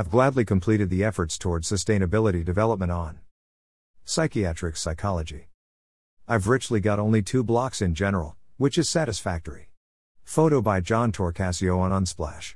I've gladly completed the efforts towards sustainability development on psychiatric psychology. I've richly got only two blocks in general, which is satisfactory. Photo by John Torcasio on Unsplash.